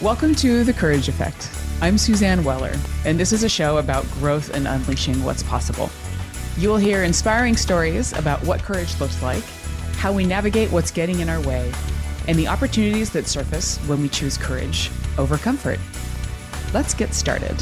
Welcome to The Courage Effect. I'm Suzanne Weller, and this is a show about growth and unleashing what's possible. You will hear inspiring stories about what courage looks like, how we navigate what's getting in our way, and the opportunities that surface when we choose courage over comfort. Let's get started.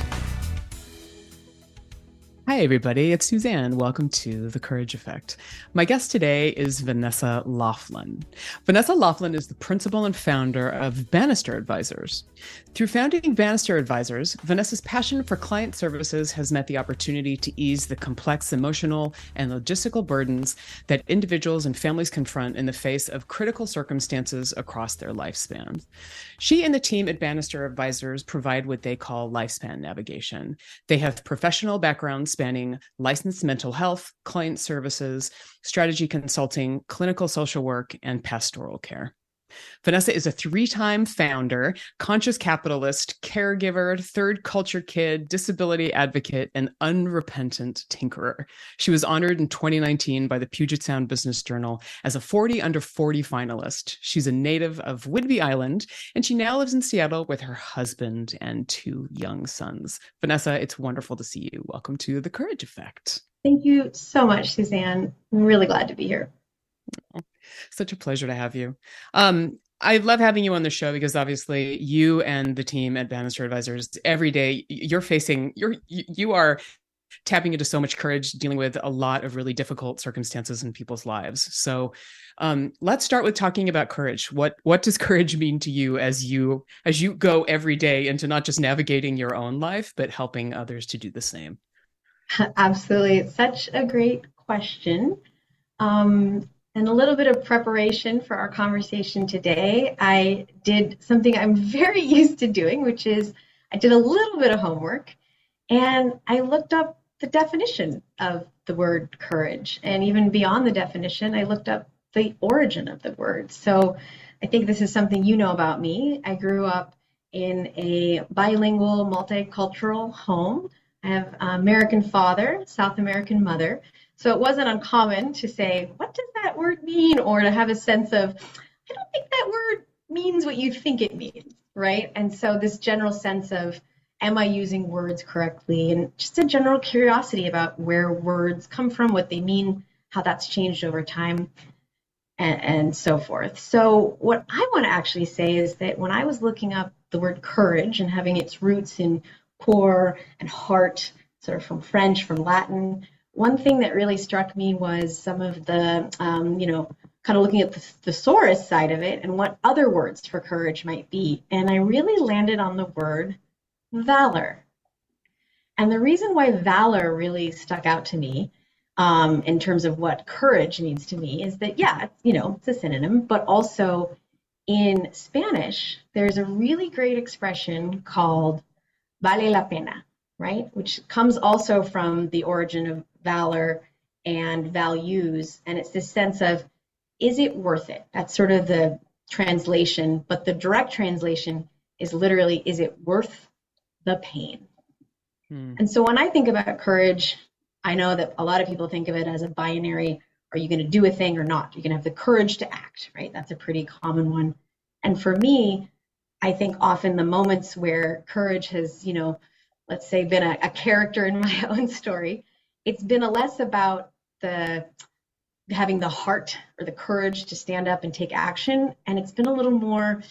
Hi, everybody. It's Suzanne. Welcome to The Courage Effect. My guest today is Vanessa Laughlin. Vanessa Laughlin is the principal and founder of Banister Advisors. Through founding Banister Advisors, Vanessa's passion for client services has met the opportunity to ease the complex emotional and logistical burdens that individuals and families confront in the face of critical circumstances across their lifespan. She and the team at Banister Advisors provide what they call lifespan navigation. They have professional backgrounds spanning licensed mental health, client services, strategy consulting, clinical social work, and pastoral care. Vanessa is a three time founder, conscious capitalist, caregiver, third culture kid, disability advocate, and unrepentant tinkerer. She was honored in 2019 by the Puget Sound Business Journal as a 40 under 40 finalist. She's a native of Whidbey Island, and she now lives in Seattle with her husband and two young sons. Vanessa, it's wonderful to see you. Welcome to The Courage Effect. Thank you so much, Suzanne. I'm really glad to be here. Such a pleasure to have you. Um, I love having you on the show because obviously you and the team at Banister Advisors every day you're facing you're you are tapping into so much courage dealing with a lot of really difficult circumstances in people's lives. So um, let's start with talking about courage. What what does courage mean to you as you as you go every day into not just navigating your own life but helping others to do the same? Absolutely, it's such a great question. Um, and a little bit of preparation for our conversation today, I did something I'm very used to doing, which is I did a little bit of homework and I looked up the definition of the word courage. And even beyond the definition, I looked up the origin of the word. So I think this is something you know about me. I grew up in a bilingual, multicultural home. I have an American father, South American mother. So it wasn't uncommon to say, what does that word mean? Or to have a sense of, I don't think that word means what you think it means, right? And so this general sense of, am I using words correctly? And just a general curiosity about where words come from, what they mean, how that's changed over time, and, and so forth. So what I want to actually say is that when I was looking up the word courage and having its roots in core and heart, sort of from French, from Latin, one thing that really struck me was some of the, um, you know, kind of looking at the thesaurus side of it and what other words for courage might be. And I really landed on the word valor. And the reason why valor really stuck out to me um, in terms of what courage means to me is that, yeah, you know, it's a synonym, but also in Spanish, there's a really great expression called vale la pena, right? Which comes also from the origin of valor and values. And it's this sense of, is it worth it? That's sort of the translation, but the direct translation is literally, is it worth the pain? Hmm. And so when I think about courage, I know that a lot of people think of it as a binary are you going to do a thing or not? You're going to have the courage to act, right? That's a pretty common one. And for me, I think often the moments where courage has, you know, let's say been a, a character in my own story it's been a less about the having the heart or the courage to stand up and take action and it's been a little more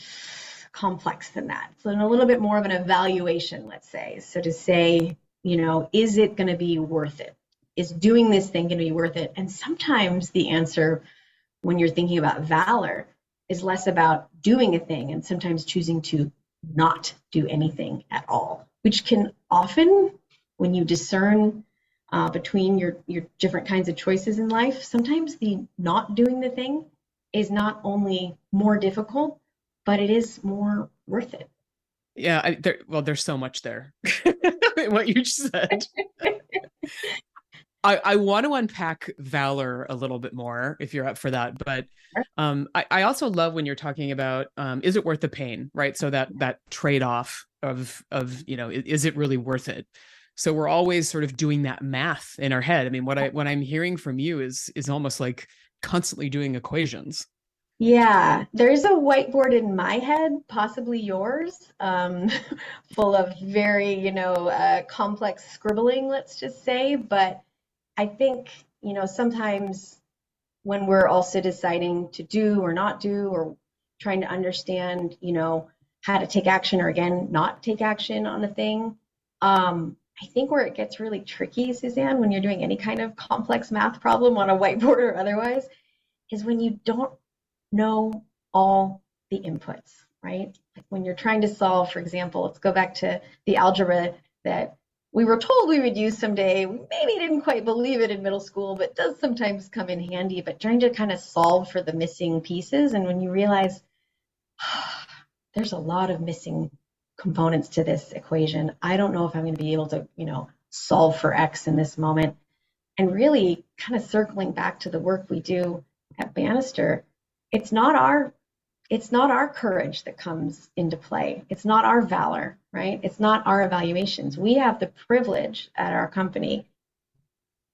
complex than that. So a little bit more of an evaluation let's say. So to say you know is it going to be worth it? Is doing this thing going to be worth it? And sometimes the answer when you're thinking about valor is less about doing a thing and sometimes choosing to not do anything at all which can often when you discern uh, between your your different kinds of choices in life sometimes the not doing the thing is not only more difficult but it is more worth it. Yeah I, there, well there's so much there what you just said. I, I want to unpack valor a little bit more if you're up for that but um, I, I also love when you're talking about um, is it worth the pain right? So that that trade-off of of you know is, is it really worth it so we're always sort of doing that math in our head i mean what i what i'm hearing from you is is almost like constantly doing equations Yeah, there's a whiteboard in my head, possibly yours, um, full of very, you know, uh, complex scribbling, let's just say. But I think, you know, sometimes when we're also deciding to do or not do, or trying to understand, you know, how to take action or again, not take action on a thing, um, I think where it gets really tricky, Suzanne, when you're doing any kind of complex math problem on a whiteboard or otherwise, is when you don't know all the inputs, right? Like when you're trying to solve, for example, let's go back to the algebra that we were told we would use someday. We maybe didn't quite believe it in middle school, but does sometimes come in handy. But trying to kind of solve for the missing pieces, and when you realize there's a lot of missing components to this equation, I don't know if I'm going to be able to, you know, solve for x in this moment. And really, kind of circling back to the work we do at Banister, it's not our it's not our courage that comes into play. It's not our valor, right? It's not our evaluations. We have the privilege at our company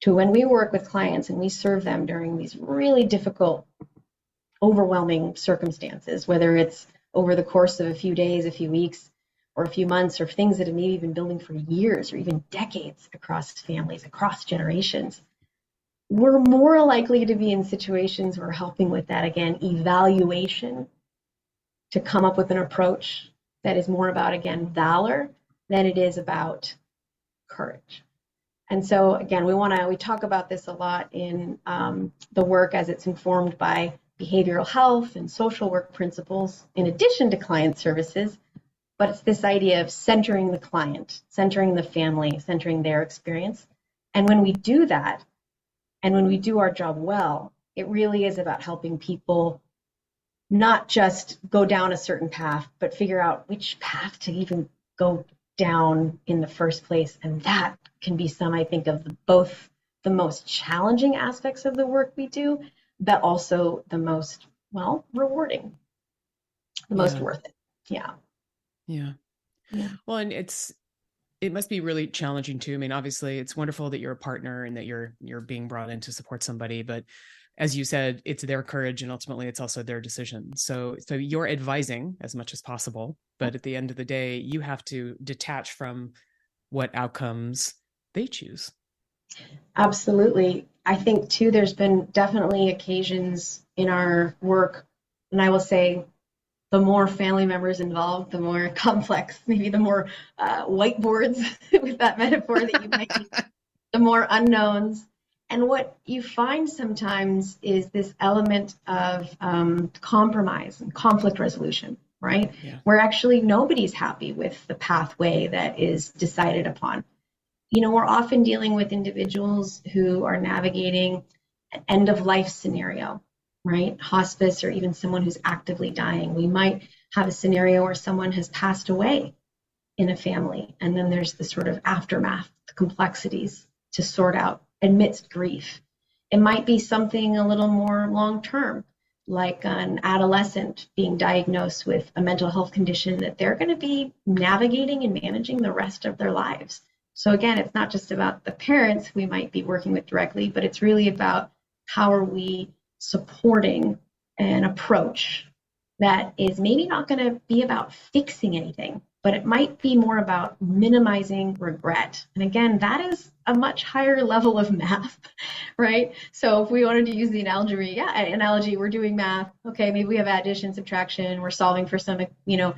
to when we work with clients and we serve them during these really difficult, overwhelming circumstances, whether it's over the course of a few days, a few weeks, or a few months, or things that have maybe been building for years or even decades across families, across generations we're more likely to be in situations where helping with that again evaluation to come up with an approach that is more about again valor than it is about courage. And so again we want to we talk about this a lot in um, the work as it's informed by behavioral health and social work principles in addition to client services but it's this idea of centering the client centering the family centering their experience and when we do that and when we do our job well, it really is about helping people not just go down a certain path, but figure out which path to even go down in the first place. And that can be some, I think, of the, both the most challenging aspects of the work we do, but also the most, well, rewarding, the most worth it. Yeah. Yeah. Yeah. Well, and it's it must be really challenging too. I mean, obviously, it's wonderful that you're a partner and that you're you're being brought in to support somebody, but as you said, it's their courage and ultimately it's also their decision. So so you're advising as much as possible, but at the end of the day, you have to detach from what outcomes they choose. Absolutely. I think too there's been definitely occasions in our work and I will say the more family members involved, the more complex, maybe the more uh, whiteboards with that metaphor that you might use, the more unknowns. And what you find sometimes is this element of um, compromise and conflict resolution, right? Yeah. Where actually nobody's happy with the pathway that is decided upon. You know, we're often dealing with individuals who are navigating an end of life scenario right? Hospice or even someone who's actively dying. We might have a scenario where someone has passed away in a family, and then there's the sort of aftermath, the complexities to sort out amidst grief. It might be something a little more long term, like an adolescent being diagnosed with a mental health condition that they're going to be navigating and managing the rest of their lives. So, again, it's not just about the parents we might be working with directly, but it's really about how are we supporting an approach that is maybe not going to be about fixing anything, but it might be more about minimizing regret. And again, that is a much higher level of math, right? So if we wanted to use the analogy, yeah, analogy, we're doing math. Okay, maybe we have addition, subtraction. We're solving for some, you know,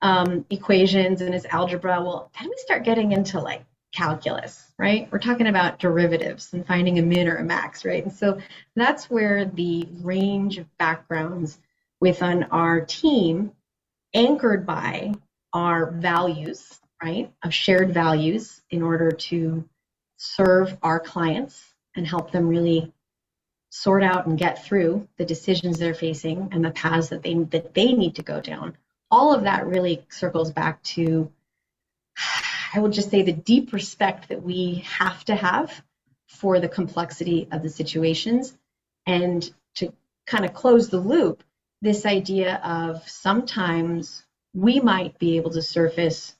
um, equations and it's algebra. Well, then we start getting into like calculus, right? We're talking about derivatives and finding a min or a max, right? And so that's where the range of backgrounds within our team, anchored by our values, right, of shared values in order to serve our clients and help them really sort out and get through the decisions they're facing and the paths that they that they need to go down. All of that really circles back to I will just say the deep respect that we have to have for the complexity of the situations. And to kind of close the loop, this idea of sometimes we might be able to surface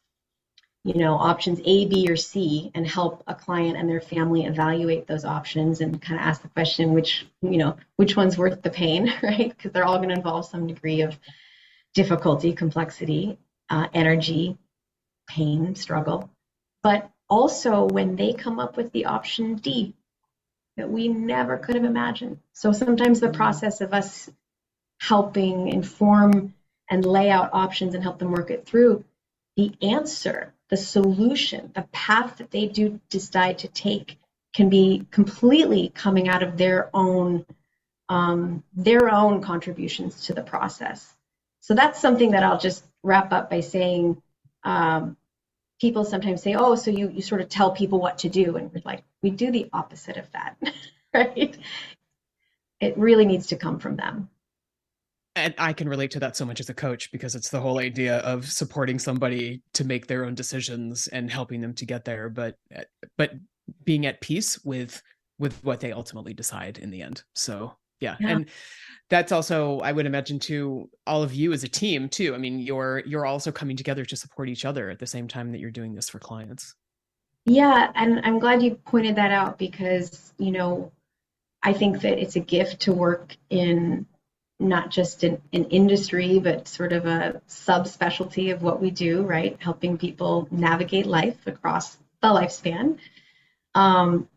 you know, options A, B, or C and help a client and their family evaluate those options and kind of ask the question which, you know, which one's worth the pain, right? Because they're all going to involve some degree of difficulty, complexity, uh, energy, pain, struggle. But also when they come up with the option D that we never could have imagined. So sometimes the process of us helping inform and lay out options and help them work it through, the answer, the solution, the path that they do decide to take can be completely coming out of their own um, their own contributions to the process. So that's something that I'll just wrap up by saying. Um, people sometimes say, "Oh, so you you sort of tell people what to do," and we're like, we do the opposite of that, right? It really needs to come from them and I can relate to that so much as a coach because it's the whole idea of supporting somebody to make their own decisions and helping them to get there, but but being at peace with with what they ultimately decide in the end. So yeah. yeah. And that's also I would imagine to all of you as a team too. I mean, you're you're also coming together to support each other at the same time that you're doing this for clients. Yeah, and I'm glad you pointed that out because, you know, I think that it's a gift to work in not just an, an industry, but sort of a subspecialty of what we do, right? Helping people navigate life across the lifespan. Um,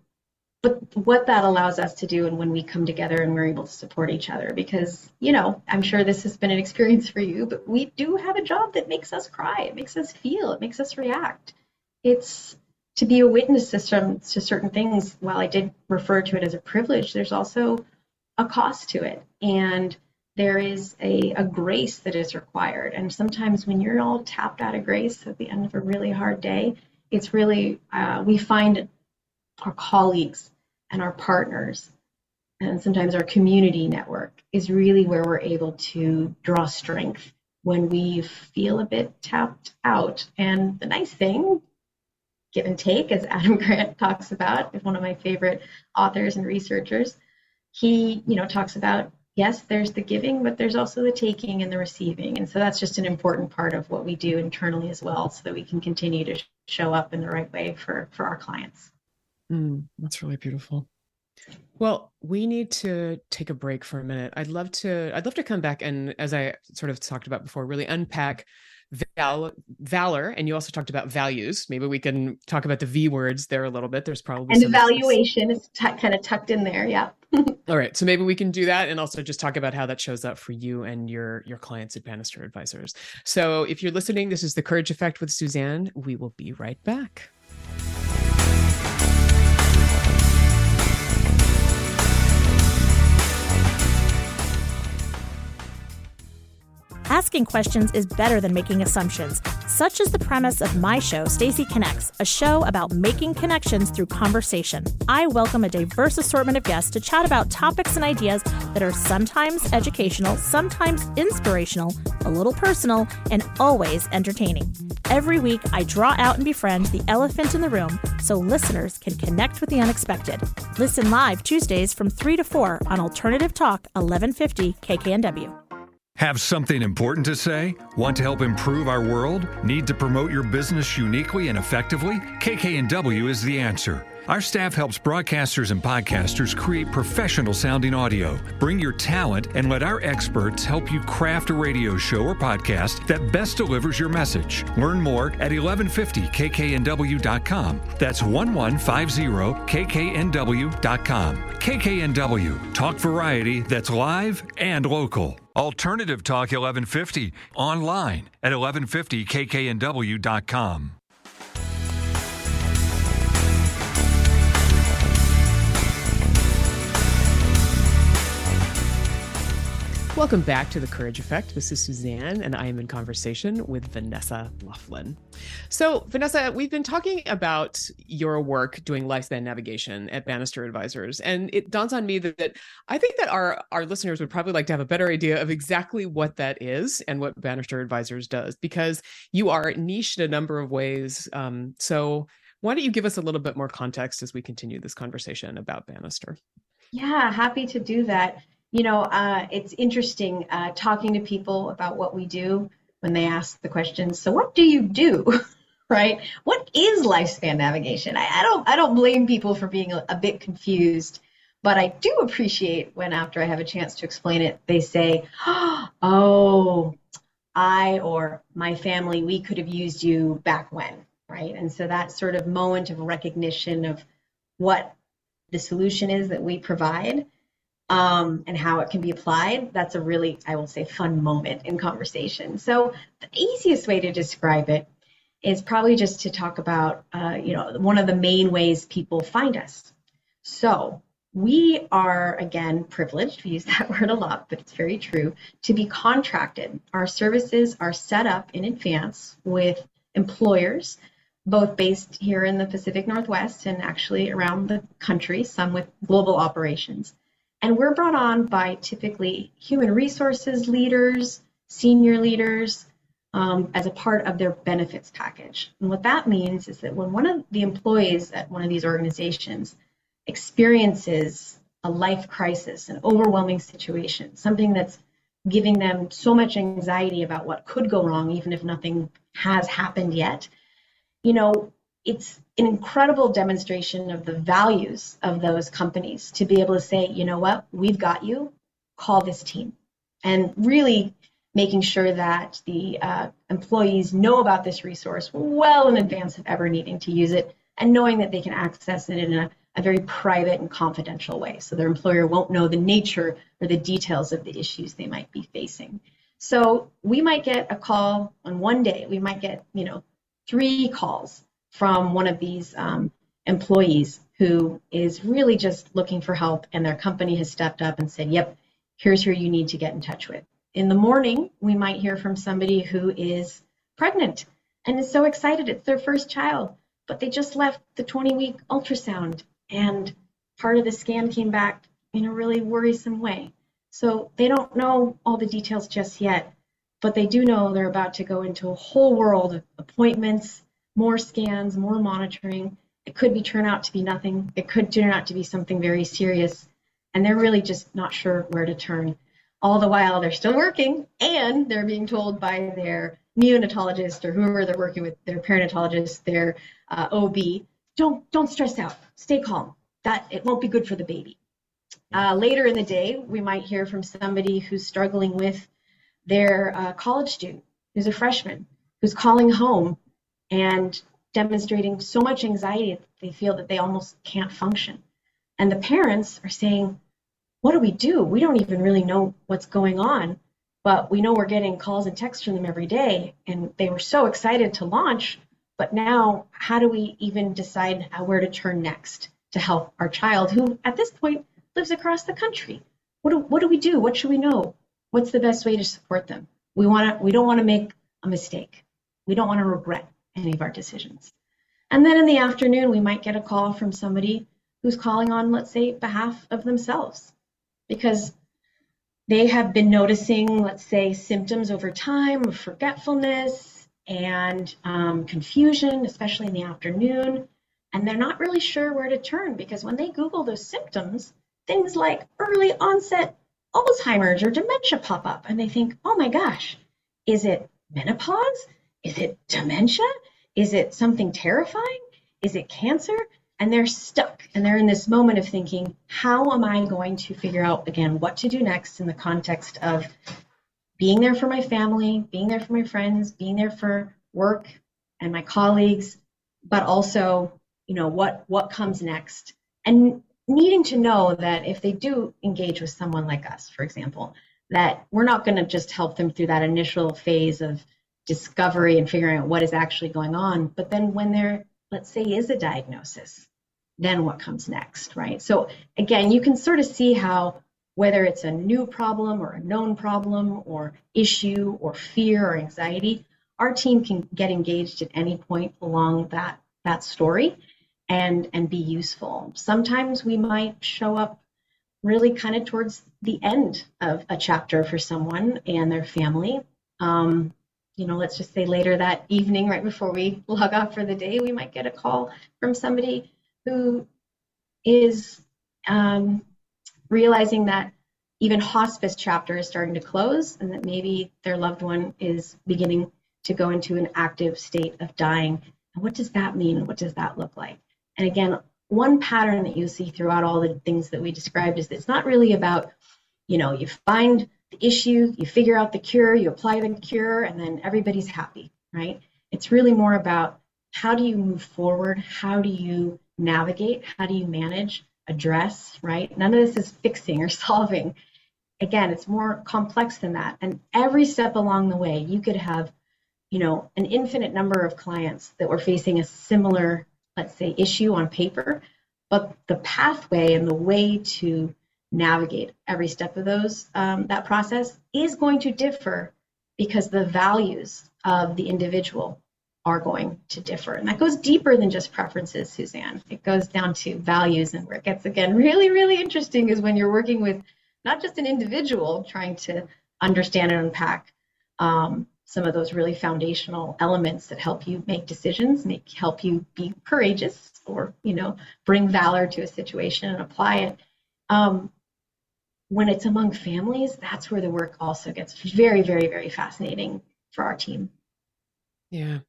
but what that allows us to do and when we come together and we're able to support each other because you know i'm sure this has been an experience for you but we do have a job that makes us cry it makes us feel it makes us react it's to be a witness system to certain things while i did refer to it as a privilege there's also a cost to it and there is a, a grace that is required. And sometimes when you're all tapped out of grace at the end of a really hard day, it's really, uh, we find our colleagues and our partners and sometimes our community network is really where we're able to draw strength when we feel a bit tapped out. And the nice thing, give and take, as Adam Grant talks about, one of my favorite authors and researchers, he, you know, talks about yes, there's the giving, but there's also the taking and the receiving. And so that's just an important part of what we do internally as well, so that we can continue to show up in the right way for, for our clients. Mm, that's really beautiful. Well, we need to take a break for a minute. I'd love to I'd love to come back and as I sort of talked about before, really unpack val- valor and you also talked about values. Maybe we can talk about the v words there a little bit. There's probably and evaluation is t- kind of tucked in there yeah. All right so maybe we can do that and also just talk about how that shows up for you and your your clients at banister advisors. So if you're listening this is the courage effect with suzanne. We will be right back Asking questions is better than making assumptions. Such is the premise of my show, Stacy Connects, a show about making connections through conversation. I welcome a diverse assortment of guests to chat about topics and ideas that are sometimes educational, sometimes inspirational, a little personal, and always entertaining. Every week, I draw out and befriend the elephant in the room so listeners can connect with the unexpected. Listen live Tuesdays from 3 to 4 on Alternative Talk 1150 KKNW. Have something important to say? Want to help improve our world? Need to promote your business uniquely and effectively? KKNW is the answer. Our staff helps broadcasters and podcasters create professional sounding audio. Bring your talent and let our experts help you craft a radio show or podcast that best delivers your message. Learn more at 1150kknw.com. That's 1150kknw.com. KKNW, talk variety that's live and local. Alternative Talk 1150, online at 1150kknw.com. Welcome back to The Courage Effect. This is Suzanne, and I am in conversation with Vanessa Laughlin. So, Vanessa, we've been talking about your work doing lifespan navigation at Banister Advisors, and it dawns on me that, that, I think that our, our listeners would probably like to have a better idea of exactly what that is and what Banister Advisors does, because you are niched in a number of ways. Um, so, why don't you give us a little bit more context as we continue this conversation about Banister? Yeah, happy to do that. You know, uh, it's interesting uh, talking to people about what we do when they ask the question, so what do you do? right? What is lifespan navigation? I, I don't I don't blame people for being a, a bit confused, but I do appreciate when after I have a chance to explain it, they say, "Oh, I or my family, we could have used you back when." Right? And so that sort of moment of recognition of what the solution is that we provide um, and how it can be applied, that's a really, I will say, fun moment in conversation. So the easiest way to describe it is probably just to talk about, uh, you know, one of the main ways people find us. So we are, again, privileged, we use that word a lot, but it's very true, to be contracted. Our services are set up in advance with employers, both based here in the Pacific Northwest and actually around the country, some with global operations. And we're brought on by typically human resources leaders, senior leaders, um, as a part of their benefits package. And what that means is that when one of the employees at one of these organizations experiences a life crisis, an overwhelming situation, something that's giving them so much anxiety about what could go wrong, even if nothing has happened yet, you know, it's an incredible demonstration of the values of those companies to be able to say, you know what, we've got you, call this team. And really making sure that the uh, employees know about this resource well in advance of ever needing to use it and knowing that they can access it in a, a very private and confidential way. So their employer won't know the nature or the details of the issues they might be facing. So we might get a call on one day, we might get, you know, three calls from one of these um, employees who is really just looking for help and their company has stepped up and said, yep, here's who you need to get in touch with. In the morning, we might hear from somebody who is pregnant and is so excited it's their first child, but they just left the 20 week ultrasound and part of the scan came back in a really worrisome way. So they don't know all the details just yet, but they do know they're about to go into a whole world of appointments, more scans, more monitoring. It could be turn out to be nothing. It could turn out to be something very serious. And they're really just not sure where to turn. All the while they're still working and they're being told by their neonatologist or whoever they're working with, their perinatologist, their uh, OB, don't don't stress out. Stay calm. That it won't be good for the baby. Uh, later in the day, we might hear from somebody who's struggling with their uh, college student, who's a freshman, who's calling home and demonstrating so much anxiety that they feel that they almost can't function. And the parents are saying, What do we do? We don't even really know what's going on, but we know we're getting calls and texts from them every day. And they were so excited to launch, but now how do we even decide where to turn next to help our child who at this point lives across the country? What do, what do we do? What should we know? What's the best way to support them? We want to we don't want to make a mistake. We don't want to regret any of our decisions. And then in the afternoon, we might get a call from somebody who's calling on, let's say, behalf of themselves because they have been noticing, let's say, symptoms over time of forgetfulness and um, confusion, especially in the afternoon. And they're not really sure where to turn because when they Google those symptoms, things like early onset Alzheimer's or dementia pop up and they think, oh my gosh, is it menopause? Is it dementia? Is it something terrifying? Is it cancer? And they're stuck and they're in this moment of thinking, how am I going to figure out again what to do next in the context of being there for my family, being there for my friends, being there for work and my colleagues, but also, you know, what what comes next? And needing to know that if they do engage with someone like us, for example, that we're not going to just help them through that initial phase of discovery and figuring out what is actually going on. But then when there, let's say, is a diagnosis, then what comes next, right? So again, you can sort of see how whether it's a new problem or a known problem or issue or fear or anxiety, our team can get engaged at any point along that that story and and be useful. Sometimes we might show up really kind of towards the end of a chapter for someone and their family. Um, you know, let's just say later that evening, right before we log off for the day, we might get a call from somebody who is um, realizing that even hospice chapter is starting to close and that maybe their loved one is beginning to go into an active state of dying And what does that mean? What does that look like? And again, one pattern that you see throughout all the things that we described is it's not really about, you know, you find the issue, you figure out the cure, you apply the cure, and then everybody's happy, right? It's really more about how do you move forward? How do you navigate? How do you manage, address, right? None of this is fixing or solving. Again, it's more complex than that. And every step along the way, you could have, you know, an infinite number of clients that were facing a similar, let's say, issue on paper, but the pathway and the way to navigate every step of those um, that process is going to differ because the values of the individual are going to differ. And that goes deeper than just preferences, Suzanne. It goes down to values. And where it gets, again, really, really interesting is when you're working with not just an individual trying to understand and unpack um, some of those really foundational elements that help you make decisions, make help you be courageous or, you know, bring valor to a situation and apply it. Um, when it's among families, that's where the work also gets very, very, very fascinating for our team. Yeah.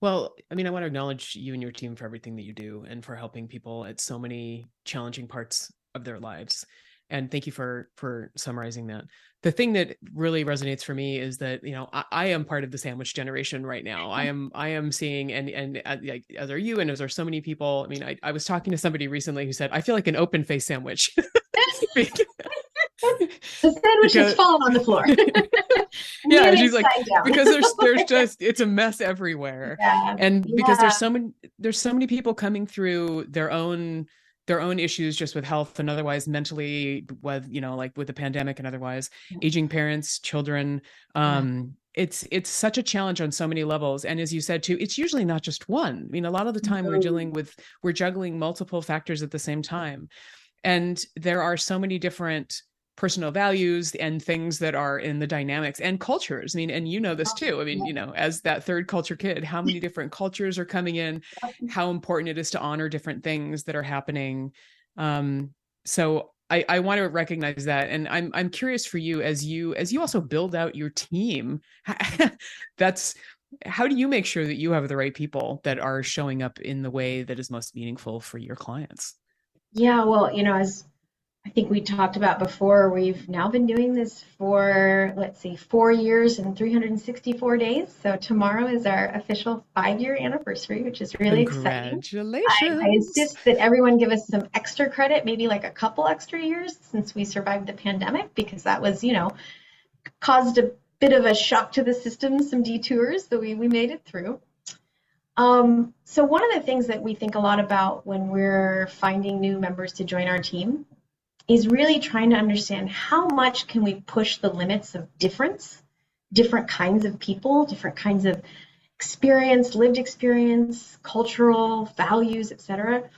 Well, I mean, I want to acknowledge you and your team for everything that you do and for helping people at so many challenging parts of their lives. And thank you for for summarizing that. The thing that really resonates for me is that you know I, I am part of the sandwich generation right now. I am I am seeing and and uh, as are you and as are so many people. I mean, I, I was talking to somebody recently who said I feel like an open face sandwich. the sandwich because, is falling on the floor. yeah, she's like because there's there's just it's a mess everywhere, yeah. and yeah. because there's so many there's so many people coming through their own their own issues just with health and otherwise mentally with you know like with the pandemic and otherwise aging parents children um it's it's such a challenge on so many levels and as you said too it's usually not just one i mean a lot of the time no. we're dealing with we're juggling multiple factors at the same time and there are so many different personal values and things that are in the dynamics and cultures. I mean, and you know this too. I mean, you know, as that third culture kid, how many different cultures are coming in, how important it is to honor different things that are happening. Um, so I, I want to recognize that. And I'm I'm curious for you as you as you also build out your team. that's how do you make sure that you have the right people that are showing up in the way that is most meaningful for your clients? Yeah, well, you know, as I think we talked about before, we've now been doing this for, let's see, four years and 364 days. So tomorrow is our official five year anniversary, which is really exciting. Congratulations. I, I insist that everyone give us some extra credit, maybe like a couple extra years since we survived the pandemic, because that was, you know, caused a bit of a shock to the system, some detours, but we, we made it through. Um, so one of the things that we think a lot about when we're finding new members to join our team is really trying to understand how much can we push the limits of difference, different kinds of people, different kinds of experience, lived experience, cultural values, etc.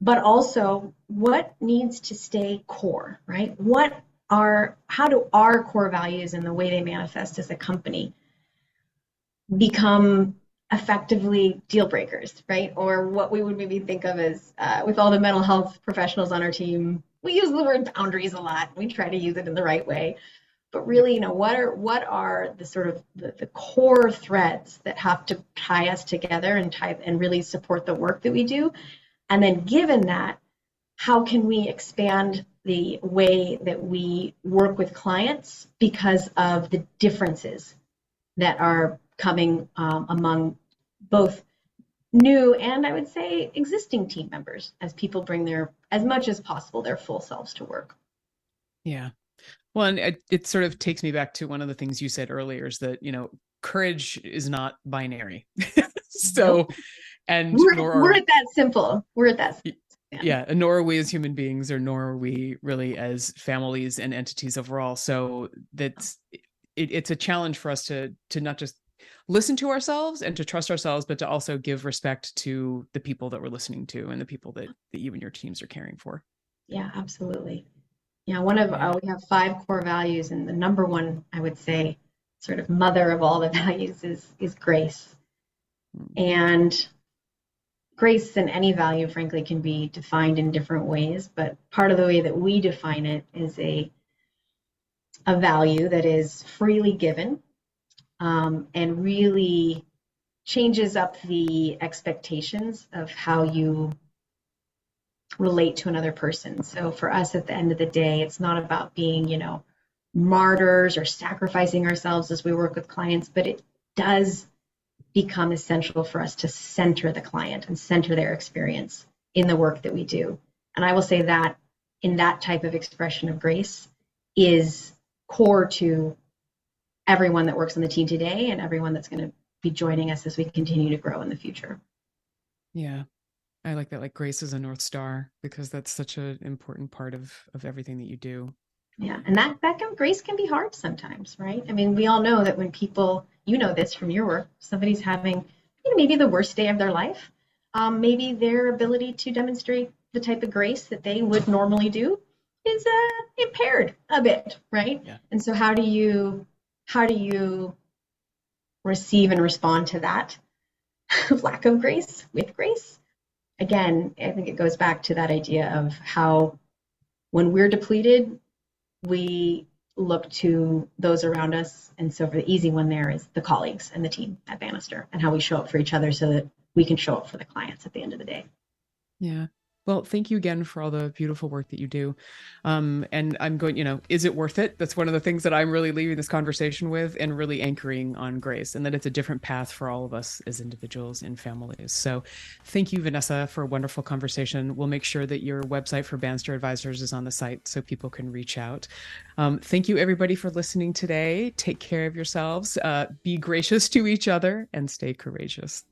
But also what needs to stay core, right? What are how do our core values and the way they manifest as a company become effectively deal breakers, right? Or what we would maybe think of as uh, with all the mental health professionals on our team, we use the word boundaries a lot. We try to use it in the right way. But really, you know, what are what are the sort of the, the core threads that have to tie us together and tie and really support the work that we do? And then given that, how can we expand the way that we work with clients because of the differences that are coming um, among both new and I would say existing team members as people bring their, as much as possible, their full selves to work. Yeah. Well, and it, it sort of takes me back to one of the things you said earlier is that, you know, courage is not binary. so, and we're, nor we're at that simple. We're at that. Yeah. yeah. And nor are we as human beings, or nor are we really as families and entities overall. So that's it, it's a challenge for us to to not just listen to ourselves and to trust ourselves, but to also give respect to the people that we're listening to and the people that, that you and your teams are caring for. Yeah, absolutely. Yeah, one of uh, we have five core values, and the number one, I would say, sort of mother of all the values is is grace. Mm-hmm. And grace and any value, frankly, can be defined in different ways. But part of the way that we define it is a a value that is freely given um, and really changes up the expectations of how you relate to another person. So for us at the end of the day, it's not about being, you know, martyrs or sacrificing ourselves as we work with clients, but it does become essential for us to center the client and center their experience in the work that we do. And I will say that in that type of expression of grace is core to everyone that works on the team today and everyone that's going to be joining us as we continue to grow in the future. Yeah. I like that like grace is a north star because that's such an important part of of everything that you do. Yeah, and that that can, grace can be hard sometimes, right? I mean, we all know that when people, you know this from your work, somebody's having you know, maybe the worst day of their life, um, maybe their ability to demonstrate the type of grace that they would normally do is uh, impaired a bit, right? Yeah. And so, how do you how do you receive and respond to that lack of grace with grace? Again, I think it goes back to that idea of how when we're depleted, we look to those around us. And so, for the easy one, there is the colleagues and the team at Banister and how we show up for each other so that we can show up for the clients at the end of the day. Yeah. Well, thank you again for all the beautiful work that you do. Um, and I'm going, you know, is it worth it? That's one of the things that I'm really leaving this conversation with and really anchoring on grace and that it's a different path for all of us as individuals and families. So thank you, Vanessa, for a wonderful conversation. We'll make sure that your website for Banister Advisors is on the site so people can reach out. Um, thank you, everybody, for listening today. Take care of yourselves, uh, be gracious to each other, and stay courageous.